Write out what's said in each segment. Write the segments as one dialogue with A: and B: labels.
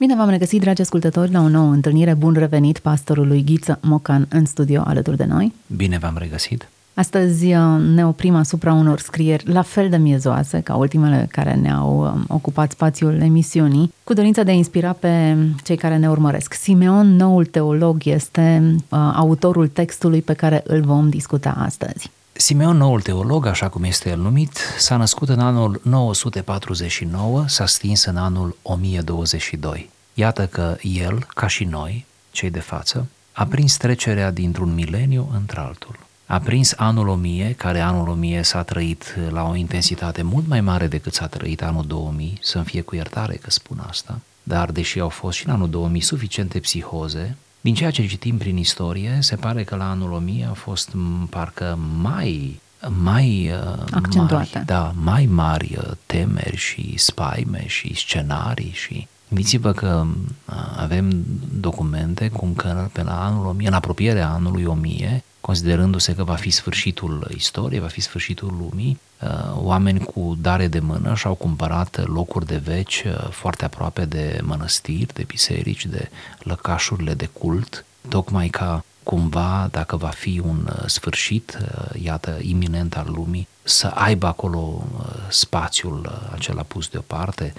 A: Bine v-am regăsit, dragi ascultători, la o nouă întâlnire. Bun revenit pastorului Ghiță Mocan în studio alături de noi.
B: Bine v-am regăsit!
A: Astăzi uh, ne oprim asupra unor scrieri la fel de miezoase ca ultimele care ne-au um, ocupat spațiul emisiunii, cu dorința de a inspira pe cei care ne urmăresc. Simeon, noul teolog, este uh, autorul textului pe care îl vom discuta astăzi.
B: Simeon, noul teolog, așa cum este el numit, s-a născut în anul 949, s-a stins în anul 1022. Iată că el, ca și noi, cei de față, a prins trecerea dintr-un mileniu într-altul. A prins anul 1000, care anul 1000 s-a trăit la o intensitate mult mai mare decât s-a trăit anul 2000, să-mi fie cu iertare că spun asta, dar deși au fost și în anul 2000 suficiente psihoze, din ceea ce citim prin istorie, se pare că la anul 1000 a fost parcă mai mai
A: accentuate.
B: Mari, da, mai mari uh, temeri și spaime și scenarii și Gândiți-vă că uh, avem documente cum că pe la anul 1000, în apropierea anului 1000, considerându-se că va fi sfârșitul istoriei, va fi sfârșitul lumii, uh, oameni cu dare de mână și-au cumpărat locuri de veci uh, foarte aproape de mănăstiri, de biserici, de lăcașurile de cult, tocmai ca cumva, dacă va fi un uh, sfârșit, iată, iminent al lumii, să aibă acolo spațiul acela pus deoparte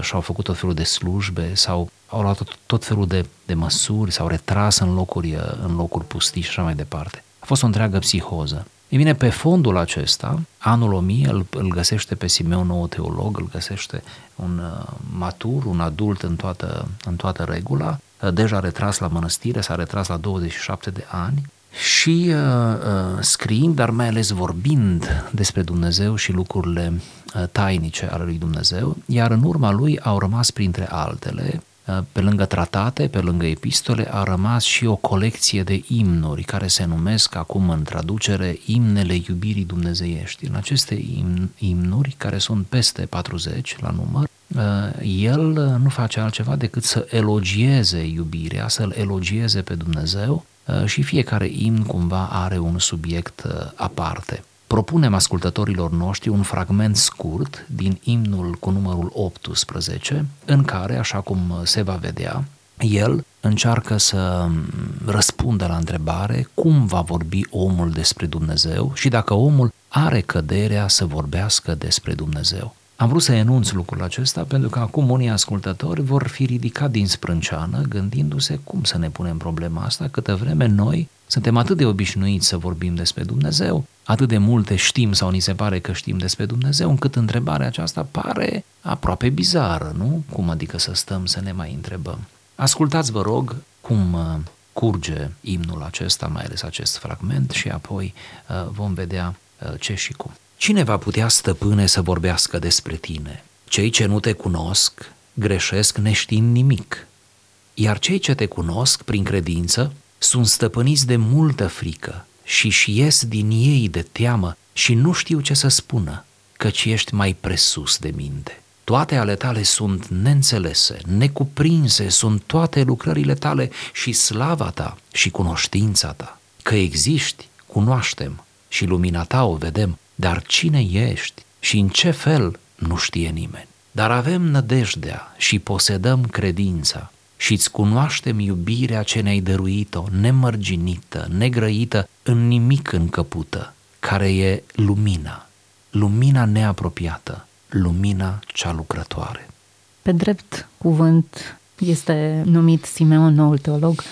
B: și au făcut tot felul de slujbe sau au luat tot, tot felul de, de măsuri, s-au retras în locuri, în locuri pustiși și așa mai departe. A fost o întreagă psihoză. E bine, pe fondul acesta, anul 1000 îl, îl găsește pe Simeon, nou teolog, îl găsește un uh, matur, un adult în toată, în toată regula, uh, deja retras la mănăstire, s-a retras la 27 de ani și uh, uh, scriind, dar mai ales vorbind despre Dumnezeu și lucrurile uh, tainice ale lui Dumnezeu, iar în urma lui au rămas printre altele Uh, pe lângă tratate, pe lângă epistole, a rămas și o colecție de imnuri care se numesc acum în traducere imnele iubirii dumnezeiești. În aceste imnuri, care sunt peste 40 la număr, uh, el nu face altceva decât să elogieze iubirea, să-l elogieze pe Dumnezeu uh, și fiecare imn cumva are un subiect aparte propunem ascultătorilor noștri un fragment scurt din imnul cu numărul 18, în care, așa cum se va vedea, el încearcă să răspundă la întrebare cum va vorbi omul despre Dumnezeu și dacă omul are căderea să vorbească despre Dumnezeu. Am vrut să enunț lucrul acesta pentru că acum unii ascultători vor fi ridicat din sprânceană gândindu-se cum să ne punem problema asta câtă vreme noi suntem atât de obișnuiți să vorbim despre Dumnezeu, atât de multe știm sau ni se pare că știm despre Dumnezeu, încât întrebarea aceasta pare aproape bizară, nu? Cum adică să stăm să ne mai întrebăm? Ascultați, vă rog, cum uh, curge imnul acesta, mai ales acest fragment și apoi uh, vom vedea uh, ce și cum. Cine va putea stăpâne să vorbească despre tine? Cei ce nu te cunosc greșesc neștiind nimic, iar cei ce te cunosc prin credință sunt stăpâniți de multă frică și și ies din ei de teamă și nu știu ce să spună, căci ești mai presus de minte. Toate ale tale sunt neînțelese, necuprinse sunt toate lucrările tale și slava ta și cunoștința ta. Că existi, cunoaștem și lumina ta o vedem, dar cine ești și în ce fel nu știe nimeni. Dar avem nădejdea și posedăm credința și îți cunoaștem iubirea ce ne-ai dăruit-o, nemărginită, negrăită, în nimic încăpută, care e lumina, lumina neapropiată, lumina cea lucrătoare.
A: Pe drept cuvânt este numit Simeon, noul teolog,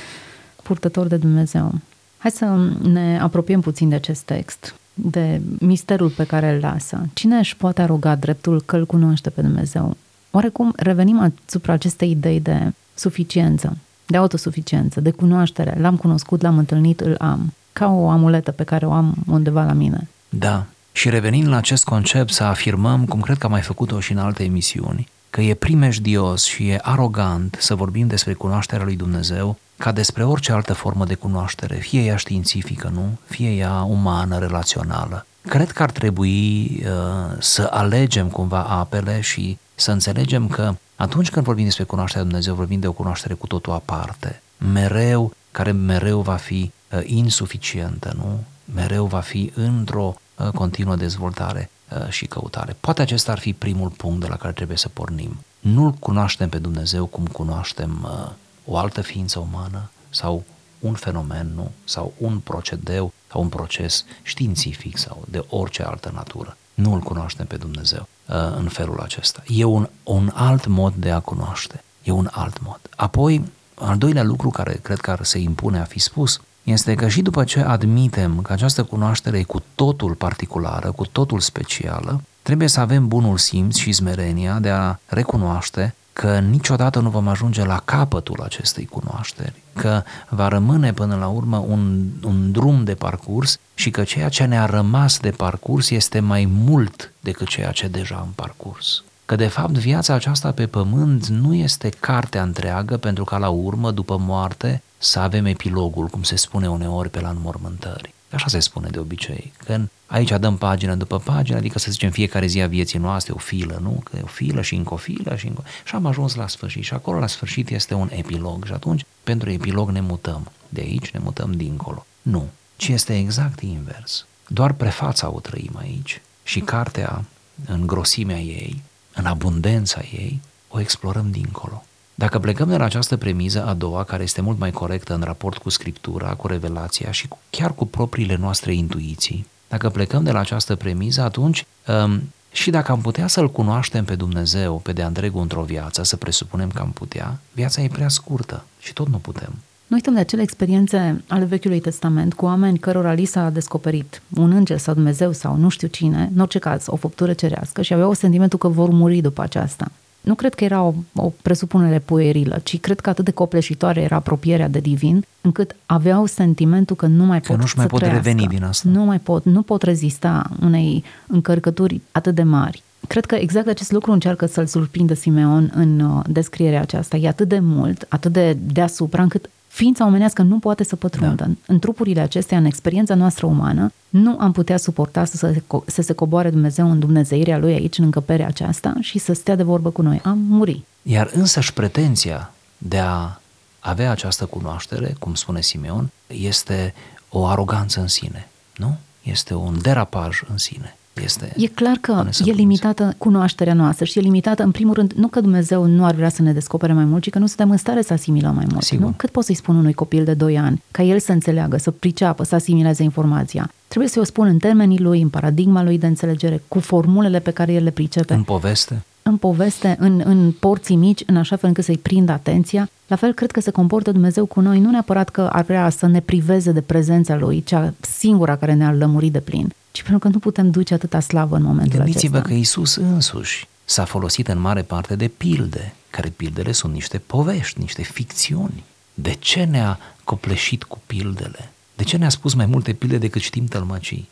A: purtător de Dumnezeu. Hai să ne apropiem puțin de acest text, de misterul pe care îl lasă. Cine își poate aroga dreptul că îl cunoaște pe Dumnezeu? Oarecum revenim asupra acestei idei de suficiență, de autosuficiență, de cunoaștere. L-am cunoscut, l-am întâlnit, îl am. Ca o amuletă pe care o am undeva la mine.
B: Da. Și revenind la acest concept, să afirmăm, cum cred că am mai făcut-o și în alte emisiuni, că e primejdios și e arogant să vorbim despre cunoașterea lui Dumnezeu ca despre orice altă formă de cunoaștere, fie ea științifică, nu? Fie ea umană, relațională. Cred că ar trebui uh, să alegem cumva apele și să înțelegem că atunci când vorbim despre cunoașterea Dumnezeu, vorbim de o cunoaștere cu totul aparte. Mereu, care mereu va fi uh, insuficientă, nu? Mereu va fi într-o uh, continuă dezvoltare uh, și căutare. Poate acesta ar fi primul punct de la care trebuie să pornim. Nu-L cunoaștem pe Dumnezeu cum cunoaștem uh, o altă ființă umană sau un fenomen, nu? Sau un procedeu sau un proces științific sau de orice altă natură. Nu îl cunoaștem pe Dumnezeu uh, în felul acesta. E un, un alt mod de a cunoaște. E un alt mod. Apoi, al doilea lucru care cred că ar se impune a fi spus este că și după ce admitem că această cunoaștere e cu totul particulară, cu totul specială, trebuie să avem bunul simț și smerenia de a recunoaște că niciodată nu vom ajunge la capătul acestei cunoașteri, că va rămâne până la urmă un, un drum de parcurs și că ceea ce ne-a rămas de parcurs este mai mult decât ceea ce deja am parcurs. Că de fapt viața aceasta pe pământ nu este cartea întreagă pentru ca la urmă, după moarte, să avem epilogul, cum se spune uneori pe la înmormântări. Așa se spune de obicei. Când aici dăm pagină după pagină, adică să zicem fiecare zi a vieții noastre, o filă, nu? Că e o filă și încă o filă și încă... Și am ajuns la sfârșit și acolo la sfârșit este un epilog și atunci pentru epilog ne mutăm. De aici ne mutăm dincolo. Nu, ci este exact invers. Doar prefața o trăim aici și cartea în grosimea ei, în abundența ei, o explorăm dincolo. Dacă plecăm de la această premiză a doua, care este mult mai corectă în raport cu Scriptura, cu revelația și cu, chiar cu propriile noastre intuiții, dacă plecăm de la această premiză, atunci um, și dacă am putea să-L cunoaștem pe Dumnezeu pe de-a întregul într-o viață, să presupunem că am putea, viața e prea scurtă și tot nu putem.
A: Noi uităm de acele experiențe ale Vechiului Testament cu oameni cărora li s-a descoperit un înger sau Dumnezeu sau nu știu cine, în orice caz, o făptură cerească și aveau sentimentul că vor muri după aceasta nu cred că era o, o presupunere puerilă, ci cred că atât de copleșitoare era apropierea de divin, încât aveau sentimentul că nu mai
B: că
A: pot
B: nu-și mai
A: să
B: pot
A: trăiască.
B: reveni din asta.
A: Nu mai pot, nu pot rezista unei încărcături atât de mari. Cred că exact acest lucru încearcă să-l surprindă Simeon în uh, descrierea aceasta. E atât de mult, atât de deasupra, încât ființa omenească nu poate să pătrundă. Da. În trupurile acestea, în experiența noastră umană, nu am putea suporta să se, să se coboare Dumnezeu în Dumnezeirea Lui aici, în încăperea aceasta și să stea de vorbă cu noi. Am muri.
B: Iar însăși pretenția de a avea această cunoaștere, cum spune Simeon, este o aroganță în sine, nu? Este un derapaj în sine. Este
A: e clar că e limitată cunoașterea noastră și e limitată, în primul rând, nu că Dumnezeu nu ar vrea să ne descopere mai mult, ci că nu suntem în stare să asimilăm mai mult.
B: Sigur.
A: Nu? Cât poți să-i spun unui copil de 2 ani, ca el să înțeleagă, să priceapă, să asimileze informația? Trebuie să-i o spun în termenii lui, în paradigma lui de înțelegere, cu formulele pe care el le pricepe.
B: În poveste?
A: În poveste, în, în porții mici, în așa fel încât să-i prindă atenția. La fel, cred că se comportă Dumnezeu cu noi, nu neapărat că ar vrea să ne priveze de prezența Lui, cea singura care ne-a lămurit de plin, ci pentru că nu putem duce atâta slavă în momentul
B: Gândiți-vă
A: acesta.
B: că Isus însuși s-a folosit în mare parte de pilde, care pildele sunt niște povești, niște ficțiuni. De ce ne-a copleșit cu pildele? De ce ne-a spus mai multe pilde decât știm tălmăcii?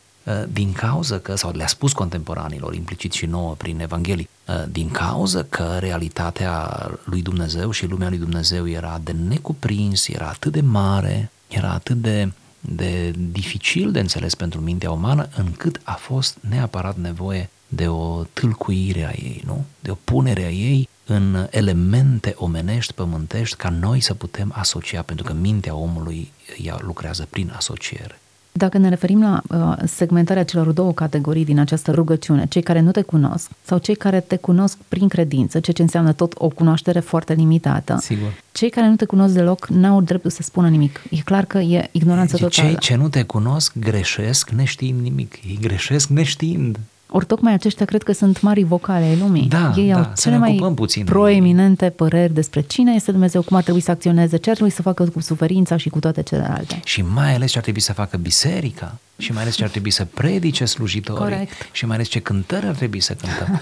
B: Din cauza că, sau le-a spus contemporanilor, implicit și nouă prin Evanghelii, din cauza că realitatea lui Dumnezeu și lumea lui Dumnezeu era de necuprins, era atât de mare, era atât de de dificil de înțeles pentru mintea umană, încât a fost neapărat nevoie de o tâlcuire a ei, nu? De o punere a ei în elemente omenești, pământești, ca noi să putem asocia, pentru că mintea omului ea lucrează prin asociere.
A: Dacă ne referim la uh, segmentarea celor două categorii din această rugăciune, cei care nu te cunosc sau cei care te cunosc prin credință, ceea ce înseamnă tot o cunoaștere foarte limitată.
B: Sigur.
A: Cei care nu te cunosc deloc n-au dreptul să spună nimic. E clar că e ignoranță
B: deci,
A: totală.
B: Cei ce nu te cunosc greșesc neștiind nimic. Ei greșesc neștiind.
A: Ori tocmai aceștia cred că sunt mari vocale ai lumii.
B: Da,
A: Ei
B: da,
A: au
B: să
A: cele
B: ne
A: mai
B: ocupăm puțin de
A: proeminente păreri despre cine este Dumnezeu, cum ar trebui să acționeze, ce ar trebui să facă cu suferința și cu toate celelalte.
B: Și mai ales ce ar trebui să facă biserica, și mai ales ce ar trebui să predice slujitorii,
A: Corect.
B: și mai ales ce cântări ar trebui să cântăm.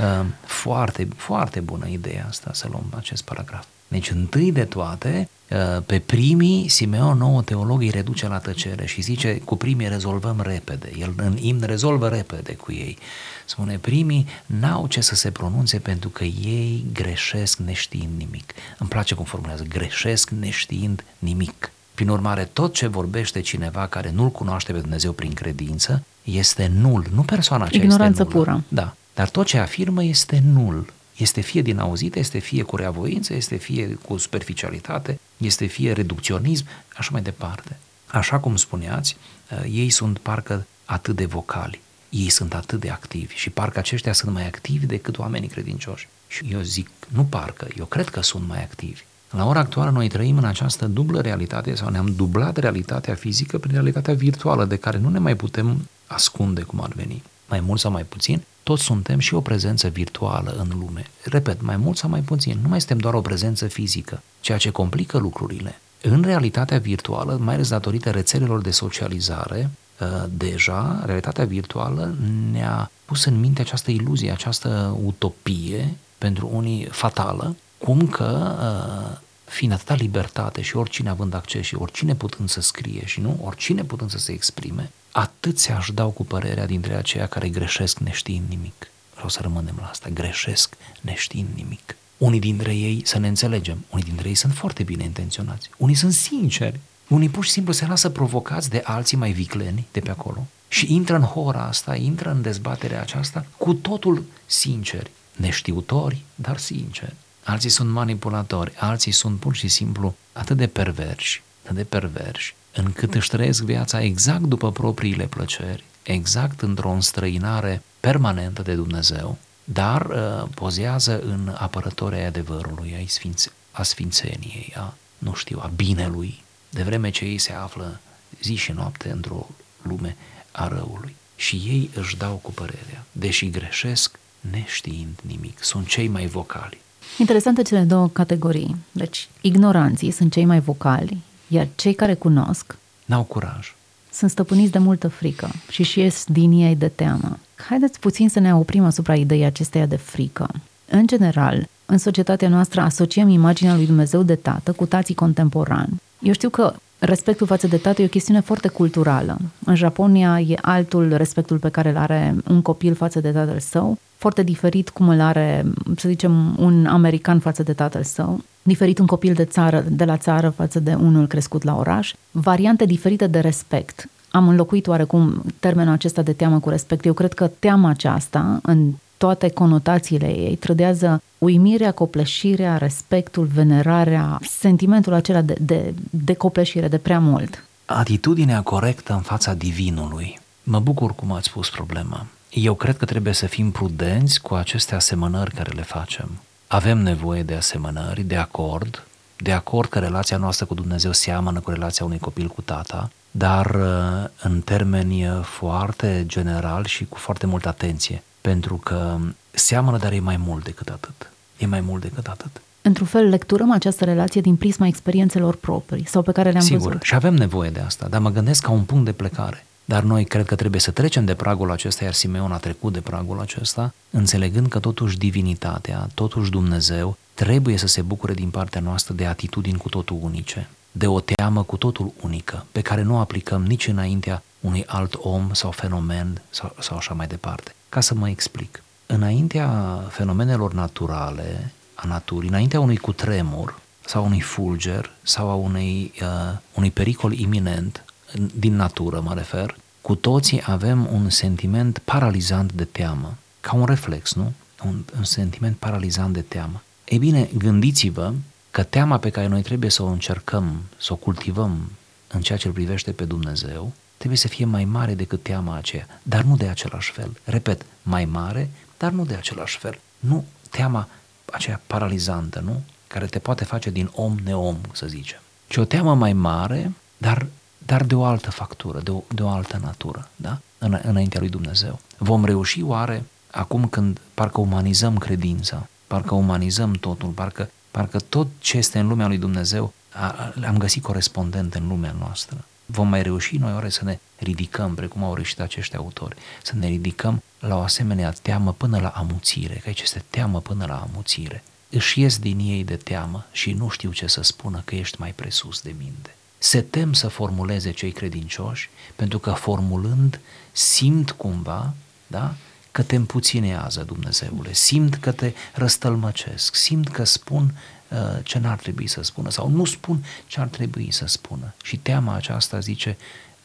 B: Foarte, foarte bună ideea asta să luăm acest paragraf. Deci, întâi de toate, Uh, pe primii, Simeon, nou teolog, îi reduce la tăcere și zice, cu primii rezolvăm repede. El în imn rezolvă repede cu ei. Spune, primii n-au ce să se pronunțe pentru că ei greșesc neștiind nimic. Îmi place cum formulează, greșesc neștiind nimic. Prin urmare, tot ce vorbește cineva care nu-L cunoaște pe Dumnezeu prin credință este nul, nu persoana aceea
A: Ignoranță
B: este nulă.
A: pură.
B: Da, dar tot ce afirmă este nul. Este fie din auzite, este fie cu reavoință, este fie cu superficialitate, este fie reducționism, așa mai departe. Așa cum spuneați, uh, ei sunt parcă atât de vocali, ei sunt atât de activi și parcă aceștia sunt mai activi decât oamenii credincioși. Și eu zic, nu parcă, eu cred că sunt mai activi. La ora actuală noi trăim în această dublă realitate sau ne-am dublat realitatea fizică prin realitatea virtuală de care nu ne mai putem ascunde cum ar veni. Mai mult sau mai puțin, toți suntem și o prezență virtuală în lume. Repet, mai mult sau mai puțin, nu mai suntem doar o prezență fizică, ceea ce complică lucrurile. În realitatea virtuală, mai ales datorită rețelelor de socializare, ă, deja realitatea virtuală ne-a pus în minte această iluzie, această utopie, pentru unii fatală, cum că ă, fiind atâta libertate și oricine având acces și oricine putând să scrie și nu oricine putând să se exprime, atâția își dau cu părerea dintre aceia care greșesc neștiind nimic. Vreau să rămânem la asta, greșesc neștiind nimic. Unii dintre ei, să ne înțelegem, unii dintre ei sunt foarte bine intenționați, unii sunt sinceri, unii pur și simplu se lasă provocați de alții mai vicleni de pe acolo și intră în hora asta, intră în dezbaterea aceasta cu totul sinceri, neștiutori, dar sinceri. Alții sunt manipulatori, alții sunt pur și simplu atât de perverși, atât de perverși, încât își trăiesc viața exact după propriile plăceri, exact într-o înstrăinare permanentă de Dumnezeu, dar uh, pozează în apărătorii adevărului, a, sfinț- a sfințeniei, a, nu știu, a binelui, de vreme ce ei se află zi și noapte într-o lume a răului. Și ei își dau cu părerea, deși greșesc, neștiind nimic. Sunt cei mai vocali.
A: Interesante cele două categorii. Deci, ignoranții sunt cei mai vocali, iar cei care cunosc
B: N-au curaj.
A: sunt stăpâniți de multă frică și și ies din ei de teamă. Haideți puțin să ne oprim asupra ideii acesteia de frică. În general, în societatea noastră asociem imaginea lui Dumnezeu de tată cu tații contemporani. Eu știu că respectul față de tată e o chestiune foarte culturală. În Japonia e altul respectul pe care îl are un copil față de tatăl său, foarte diferit cum îl are, să zicem, un american față de tatăl său, diferit un copil de țară, de la țară față de unul crescut la oraș, variante diferite de respect. Am înlocuit oarecum termenul acesta de teamă cu respect. Eu cred că teama aceasta, în toate conotațiile ei, trădează uimirea, copleșirea, respectul, venerarea, sentimentul acela de, de, de copleșire, de prea mult.
B: Atitudinea corectă în fața divinului. Mă bucur cum ați spus problema. Eu cred că trebuie să fim prudenți cu aceste asemănări care le facem. Avem nevoie de asemănări, de acord, de acord că relația noastră cu Dumnezeu seamănă cu relația unui copil cu tata, dar uh, în termeni uh, foarte general și cu foarte multă atenție, pentru că seamănă, dar e mai mult decât atât. E mai mult decât atât.
A: Într-un fel, lecturăm această relație din prisma experiențelor proprii sau pe care le-am
B: Sigur,
A: văzut.
B: și avem nevoie de asta, dar mă gândesc ca un punct de plecare. Dar noi cred că trebuie să trecem de pragul acesta, iar Simeon a trecut de pragul acesta, înțelegând că totuși divinitatea, totuși Dumnezeu, trebuie să se bucure din partea noastră de atitudini cu totul unice, de o teamă cu totul unică, pe care nu o aplicăm nici înaintea unui alt om sau fenomen sau, sau așa mai departe. Ca să mă explic. Înaintea fenomenelor naturale, a naturii, înaintea unui cutremur sau unui fulger sau a unei, uh, unui pericol iminent, în- din natură mă refer, cu toții avem un sentiment paralizant de teamă, ca un reflex, nu? Un, un sentiment paralizant de teamă. Ei bine, gândiți-vă că teama pe care noi trebuie să o încercăm, să o cultivăm în ceea ce îl privește pe Dumnezeu, trebuie să fie mai mare decât teama aceea, dar nu de același fel. Repet, mai mare, dar nu de același fel. Nu teama aceea paralizantă, nu? Care te poate face din om neom, să zicem. Ci o teamă mai mare, dar, dar de o altă factură, de o, de o altă natură, da? În, înaintea lui Dumnezeu. Vom reuși oare, acum când parcă umanizăm credința, parcă umanizăm totul, parcă, parcă tot ce este în lumea lui Dumnezeu a, a, am găsit corespondent în lumea noastră. Vom mai reuși noi oare să ne ridicăm, precum au reușit acești autori, să ne ridicăm la o asemenea teamă până la amuțire, că aici este teamă până la amuțire. își ies din ei de teamă și nu știu ce să spună că ești mai presus de minte. Se tem să formuleze cei credincioși pentru că formulând simt cumva, da, că te împuținează Dumnezeule, simt că te răstălmăcesc, simt că spun uh, ce n-ar trebui să spună sau nu spun ce ar trebui să spună. Și teama aceasta, zice,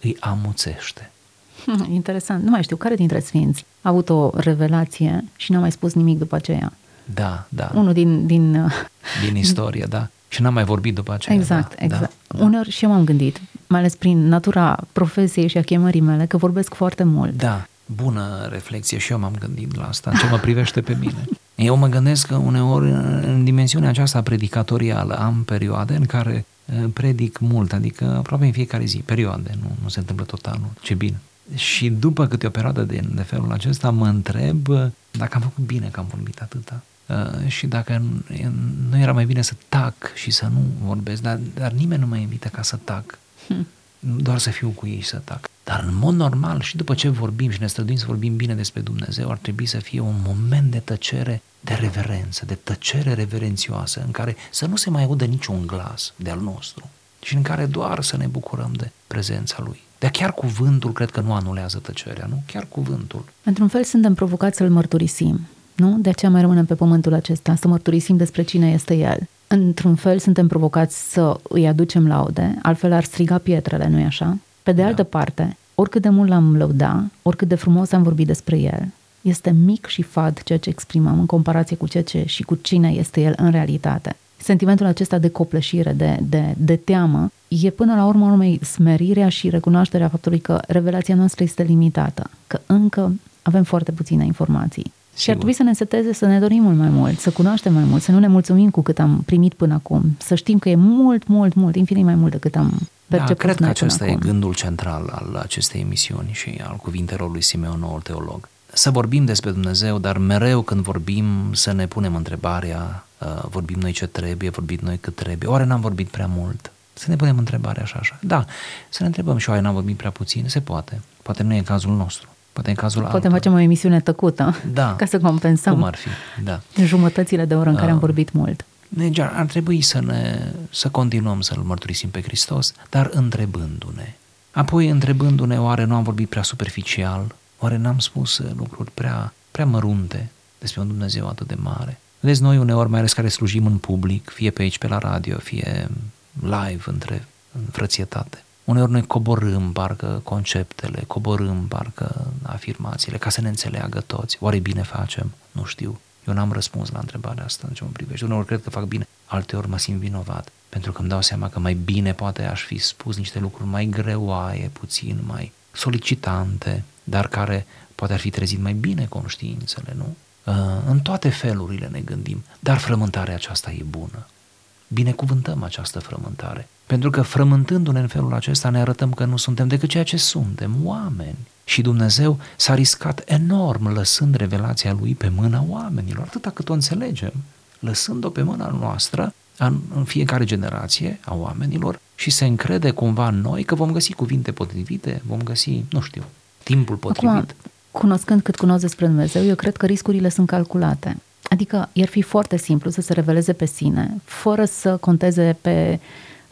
B: îi amuțește.
A: Hmm, interesant. Nu mai știu, care dintre sfinți a avut o revelație și n-a mai spus nimic după aceea?
B: Da, da.
A: Unul din... Din,
B: din istorie, da. Și n-am mai vorbit după aceea.
A: Exact,
B: da,
A: exact.
B: Da,
A: Uneori și eu m-am gândit, mai ales prin natura profesiei și a chemării mele, că vorbesc foarte mult.
B: Da, bună reflexie și eu m-am gândit la asta, în ce mă privește pe mine. Eu mă gândesc că uneori în dimensiunea aceasta predicatorială am perioade în care eh, predic mult, adică aproape în fiecare zi, perioade, nu, nu se întâmplă total, nu, ce bine. Și după câte o perioadă de, de felul acesta mă întreb eh, dacă am făcut bine că am vorbit atâta. Uh, și dacă nu era mai bine să tac și să nu vorbesc, dar, dar nimeni nu mă invită ca să tac, hmm. doar să fiu cu ei și să tac. Dar în mod normal și după ce vorbim și ne străduim să vorbim bine despre Dumnezeu, ar trebui să fie un moment de tăcere, de reverență, de tăcere reverențioasă, în care să nu se mai audă niciun glas de-al nostru și în care doar să ne bucurăm de prezența Lui. Dar chiar cuvântul cred că nu anulează tăcerea, nu? Chiar cuvântul.
A: Într-un fel suntem provocați să-L mărturisim. Nu? De aceea mai rămânem pe pământul acesta, să mărturisim despre cine este El. Într-un fel suntem provocați să îi aducem laude, altfel ar striga pietrele, nu-i așa? Pe de da. altă parte, oricât de mult l-am lăuda, oricât de frumos am vorbit despre El, este mic și fad ceea ce exprimăm în comparație cu ceea ce și cu cine este El în realitate. Sentimentul acesta de copleșire, de, de, de teamă, e până la urmă urmei smerirea și recunoașterea faptului că revelația noastră este limitată, că încă avem foarte puține informații. Și ar trebui să ne seteze să ne dorim mult mai mult, să cunoaștem mai mult, să nu ne mulțumim cu cât am primit până acum, să știm că e mult, mult, mult, infinit mai mult decât am perceput
B: Da, cred că acesta
A: acum.
B: e gândul central al acestei emisiuni și al cuvintelor lui Simeon, noul teolog. Să vorbim despre Dumnezeu, dar mereu când vorbim să ne punem întrebarea, uh, vorbim noi ce trebuie, vorbim noi cât trebuie, oare n-am vorbit prea mult? Să ne punem întrebarea așa, așa. Da, să ne întrebăm și oare n-am vorbit prea puțin? Se poate. Poate nu e cazul nostru. Poate în cazul
A: Poate facem o emisiune tăcută
B: da.
A: ca să compensăm
B: Cum ar fi? Da.
A: jumătățile de oră în care uh, am vorbit mult.
B: Deci ar trebui să, ne, să continuăm să-L mărturisim pe Hristos, dar întrebându-ne. Apoi întrebându-ne, oare nu am vorbit prea superficial? Oare n-am spus lucruri prea, prea mărunte despre un Dumnezeu atât de mare? Vedeți, noi uneori, mai ales care slujim în public, fie pe aici, pe la radio, fie live între în frățietate, Uneori noi coborâm parcă conceptele, coborâm parcă afirmațiile ca să ne înțeleagă toți. Oare bine facem? Nu știu. Eu n-am răspuns la întrebarea asta în ce mă privește. Uneori cred că fac bine, alteori mă simt vinovat. Pentru că îmi dau seama că mai bine poate aș fi spus niște lucruri mai greoaie, puțin mai solicitante, dar care poate ar fi trezit mai bine conștiințele, nu? Uh, în toate felurile ne gândim, dar frământarea aceasta e bună binecuvântăm această frământare. Pentru că frământându-ne în felul acesta ne arătăm că nu suntem decât ceea ce suntem, oameni. Și Dumnezeu s-a riscat enorm lăsând revelația Lui pe mâna oamenilor, atâta cât o înțelegem, lăsând-o pe mâna noastră în, în fiecare generație a oamenilor și se încrede cumva în noi că vom găsi cuvinte potrivite, vom găsi, nu știu, timpul potrivit. Acum,
A: cunoscând cât cunosc despre Dumnezeu, eu cred că riscurile sunt calculate. Adică i-ar fi foarte simplu să se reveleze pe sine, fără să conteze pe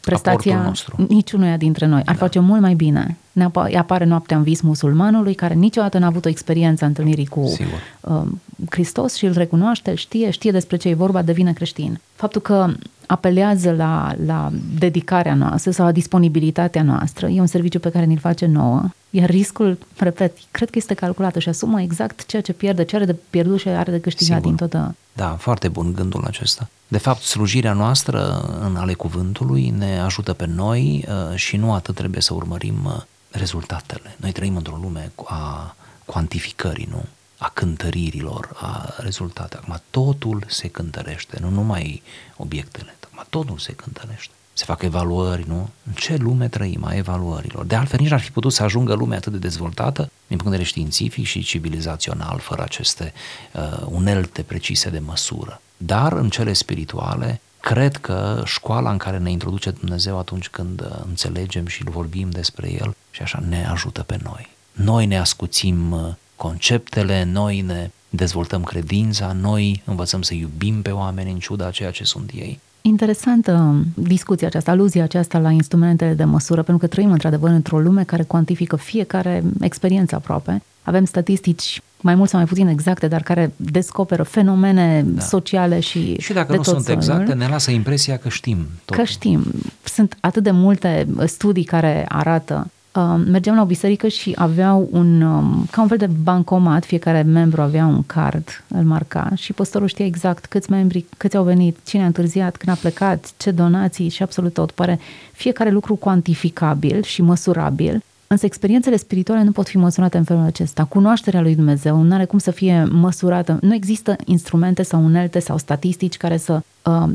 A: prestația niciunuia dintre noi. Ar da. face mult mai bine. Ne apare noaptea în vis musulmanului care niciodată n-a avut o experiență a întâlnirii cu uh, Hristos și îl recunoaște, știe, știe despre ce e vorba, devine creștin. Faptul că apelează la, la dedicarea noastră sau la disponibilitatea noastră. E un serviciu pe care ni-l face nouă, iar riscul, repet, cred că este calculat și asumă exact ceea ce pierde, ce are de pierdut și are de câștigat Sigur. din toată.
B: Da, foarte bun gândul acesta. De fapt, slujirea noastră în ale cuvântului ne ajută pe noi uh, și nu atât trebuie să urmărim uh, rezultatele. Noi trăim într-o lume a cuantificării, nu? a cântăririlor, a rezultatele. Acum totul se cântărește, nu numai obiectele, acum totul se cântărește. Se fac evaluări, nu? În ce lume trăim a evaluărilor? De altfel, nici n-ar fi putut să ajungă lumea atât de dezvoltată din punct de vedere științific și civilizațional, fără aceste uh, unelte precise de măsură. Dar în cele spirituale, cred că școala în care ne introduce Dumnezeu atunci când uh, înțelegem și vorbim despre El și așa ne ajută pe noi. Noi ne ascuțim uh, conceptele, noi ne dezvoltăm credința, noi învățăm să iubim pe oameni în ciuda ceea ce sunt ei.
A: Interesantă discuția aceasta, aluzia aceasta la instrumentele de măsură, pentru că trăim într-adevăr într-o lume care cuantifică fiecare experiență aproape. Avem statistici mai mult sau mai puțin exacte, dar care descoperă fenomene da. sociale și
B: Și dacă
A: de
B: nu
A: tot
B: sunt
A: soiul.
B: exacte, ne lasă impresia că știm totul.
A: Că știm. Sunt atât de multe studii care arată. Uh, mergeam la o biserică și aveau un, um, ca un fel de bancomat, fiecare membru avea un card, îl marca și păstorul știa exact câți membri, câți au venit, cine a întârziat, când a plecat, ce donații și absolut tot. Pare fiecare lucru cuantificabil și măsurabil. Însă experiențele spirituale nu pot fi măsurate în felul acesta. Cunoașterea lui Dumnezeu nu are cum să fie măsurată. Nu există instrumente sau unelte sau statistici care să uh,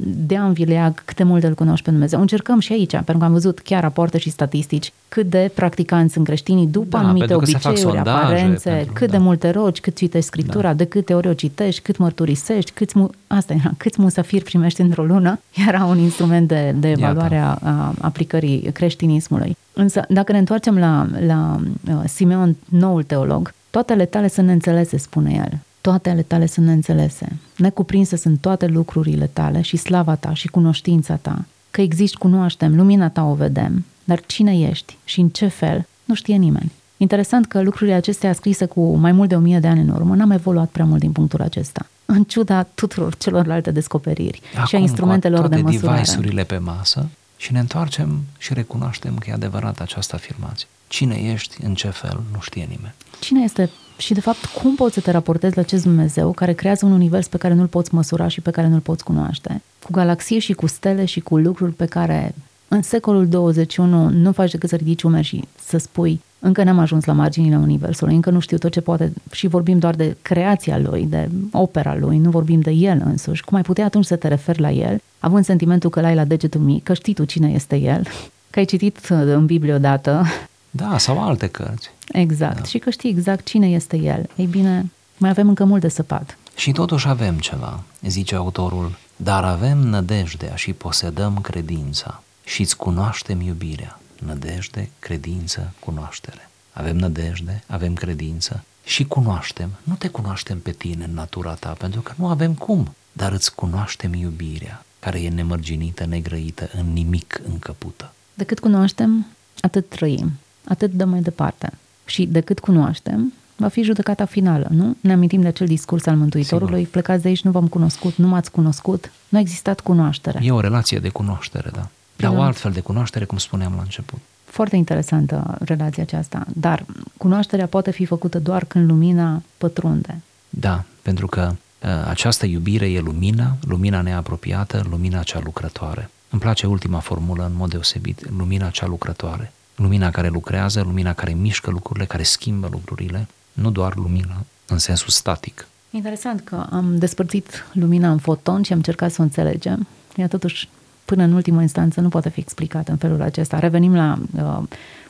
A: dea în vileag cât de mult îl cunoști pe Dumnezeu. Încercăm și aici, pentru că am văzut chiar rapoarte și statistici cât de practicanți sunt creștinii după
B: Da,
A: anumite
B: pentru că se fac
A: obiceiuri,
B: sondaje
A: aparențe,
B: pentru-
A: cât
B: da.
A: de multe rogi, cât citești Scriptura, de câte ori o citești, cât mărturisești, câți mu- asta era, câți musafiri primești într-o lună, era un instrument de, de evaluare a, a aplicării creștinismului. Însă, dacă ne întoarcem la, la uh, Simeon, noul teolog, toate ale tale sunt neînțelese, spune el. Toate ale tale sunt neînțelese. Necuprinse sunt toate lucrurile tale și slava ta și cunoștința ta. Că existi, cunoaștem, lumina ta o vedem, dar cine ești și în ce fel, nu știe nimeni. Interesant că lucrurile acestea scrise cu mai mult de o mie de ani în urmă n-am evoluat prea mult din punctul acesta. În ciuda tuturor celorlalte descoperiri și a
B: Acum,
A: instrumentelor
B: cu
A: de
B: toate
A: măsurare.
B: device-urile pe masă și ne întoarcem și recunoaștem că e adevărat această afirmație. Cine ești, în ce fel, nu știe nimeni.
A: Cine este și, de fapt, cum poți să te raportezi la acest Dumnezeu care creează un univers pe care nu-l poți măsura și pe care nu-l poți cunoaște? Cu galaxie și cu stele și cu lucruri pe care în secolul 21 nu faci decât să ridici umeri și să spui încă n-am ajuns la marginile Universului, încă nu știu tot ce poate și vorbim doar de creația lui, de opera lui, nu vorbim de el însuși. Cum ai putea atunci să te referi la el, având sentimentul că l-ai la degetul mic, că știi tu cine este el, că ai citit uh, în Biblie odată,
B: Da, sau alte cărți.
A: Exact. Da. Și că știi exact cine este el. Ei bine, mai avem încă mult de săpat.
B: Și totuși avem ceva, zice autorul, dar avem nădejdea și posedăm credința și îți cunoaștem iubirea. Nădejde, credință, cunoaștere. Avem nădejde, avem credință și cunoaștem. Nu te cunoaștem pe tine în natura ta, pentru că nu avem cum, dar îți cunoaștem iubirea, care e nemărginită, negrăită, în nimic încăpută.
A: De cât cunoaștem, atât trăim, atât dăm mai departe. Și de cât cunoaștem, va fi judecata finală, nu? Ne amintim de acel discurs al Mântuitorului,
B: Sigur.
A: plecați de aici, nu v-am cunoscut, nu m-ați cunoscut, nu a existat cunoaștere.
B: E o relație de cunoaștere, da. Dar o
A: Da.
B: altfel de cunoaștere, cum spuneam la început.
A: Foarte interesantă relația aceasta, dar cunoașterea poate fi făcută doar când lumina pătrunde.
B: Da, pentru că uh, această iubire e lumina, lumina neapropiată, lumina cea lucrătoare. Îmi place ultima formulă în mod deosebit, lumina cea lucrătoare. Lumina care lucrează, lumina care mișcă lucrurile, care schimbă lucrurile, nu doar lumina în sensul static.
A: Interesant că am despărțit lumina în foton și am încercat să o înțelegem. Ea totuși, până în ultimă instanță, nu poate fi explicată în felul acesta. Revenim la uh,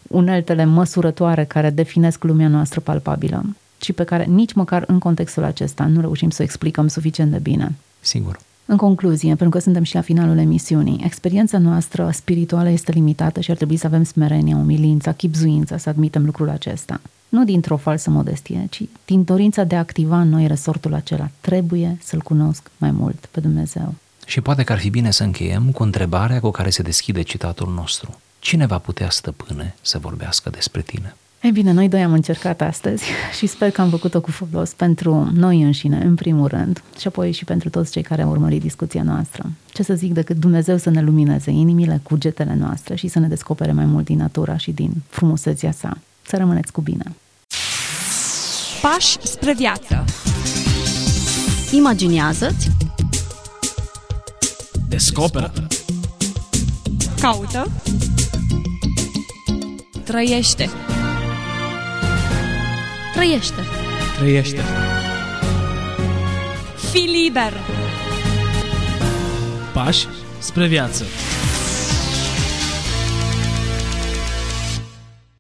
A: uneltele măsurătoare care definesc lumea noastră palpabilă și pe care nici măcar în contextul acesta nu reușim să o explicăm suficient de bine.
B: Sigur.
A: În concluzie, pentru că suntem și la finalul emisiunii, experiența noastră spirituală este limitată și ar trebui să avem smerenia, umilința, chipzuința să admitem lucrul acesta. Nu dintr-o falsă modestie, ci din dorința de a activa în noi resortul acela. Trebuie să-L cunosc mai mult pe Dumnezeu.
B: Și poate că ar fi bine să încheiem cu întrebarea cu care se deschide citatul nostru. Cine va putea stăpâne să vorbească despre tine?
A: Ei bine, noi doi am încercat astăzi și sper că am făcut-o cu folos pentru noi înșine, în primul rând, și apoi și pentru toți cei care au urmărit discuția noastră. Ce să zic decât Dumnezeu să ne lumineze inimile, cugetele noastre și să ne descopere mai mult din natura și din frumusețea sa. Să rămâneți cu bine!
C: Pași spre viață.
D: Imaginează-ți,
E: Descoperă.
C: Caută. Trăiește.
D: trăiește.
E: Trăiește.
C: Fii liber.
E: Pași spre viață.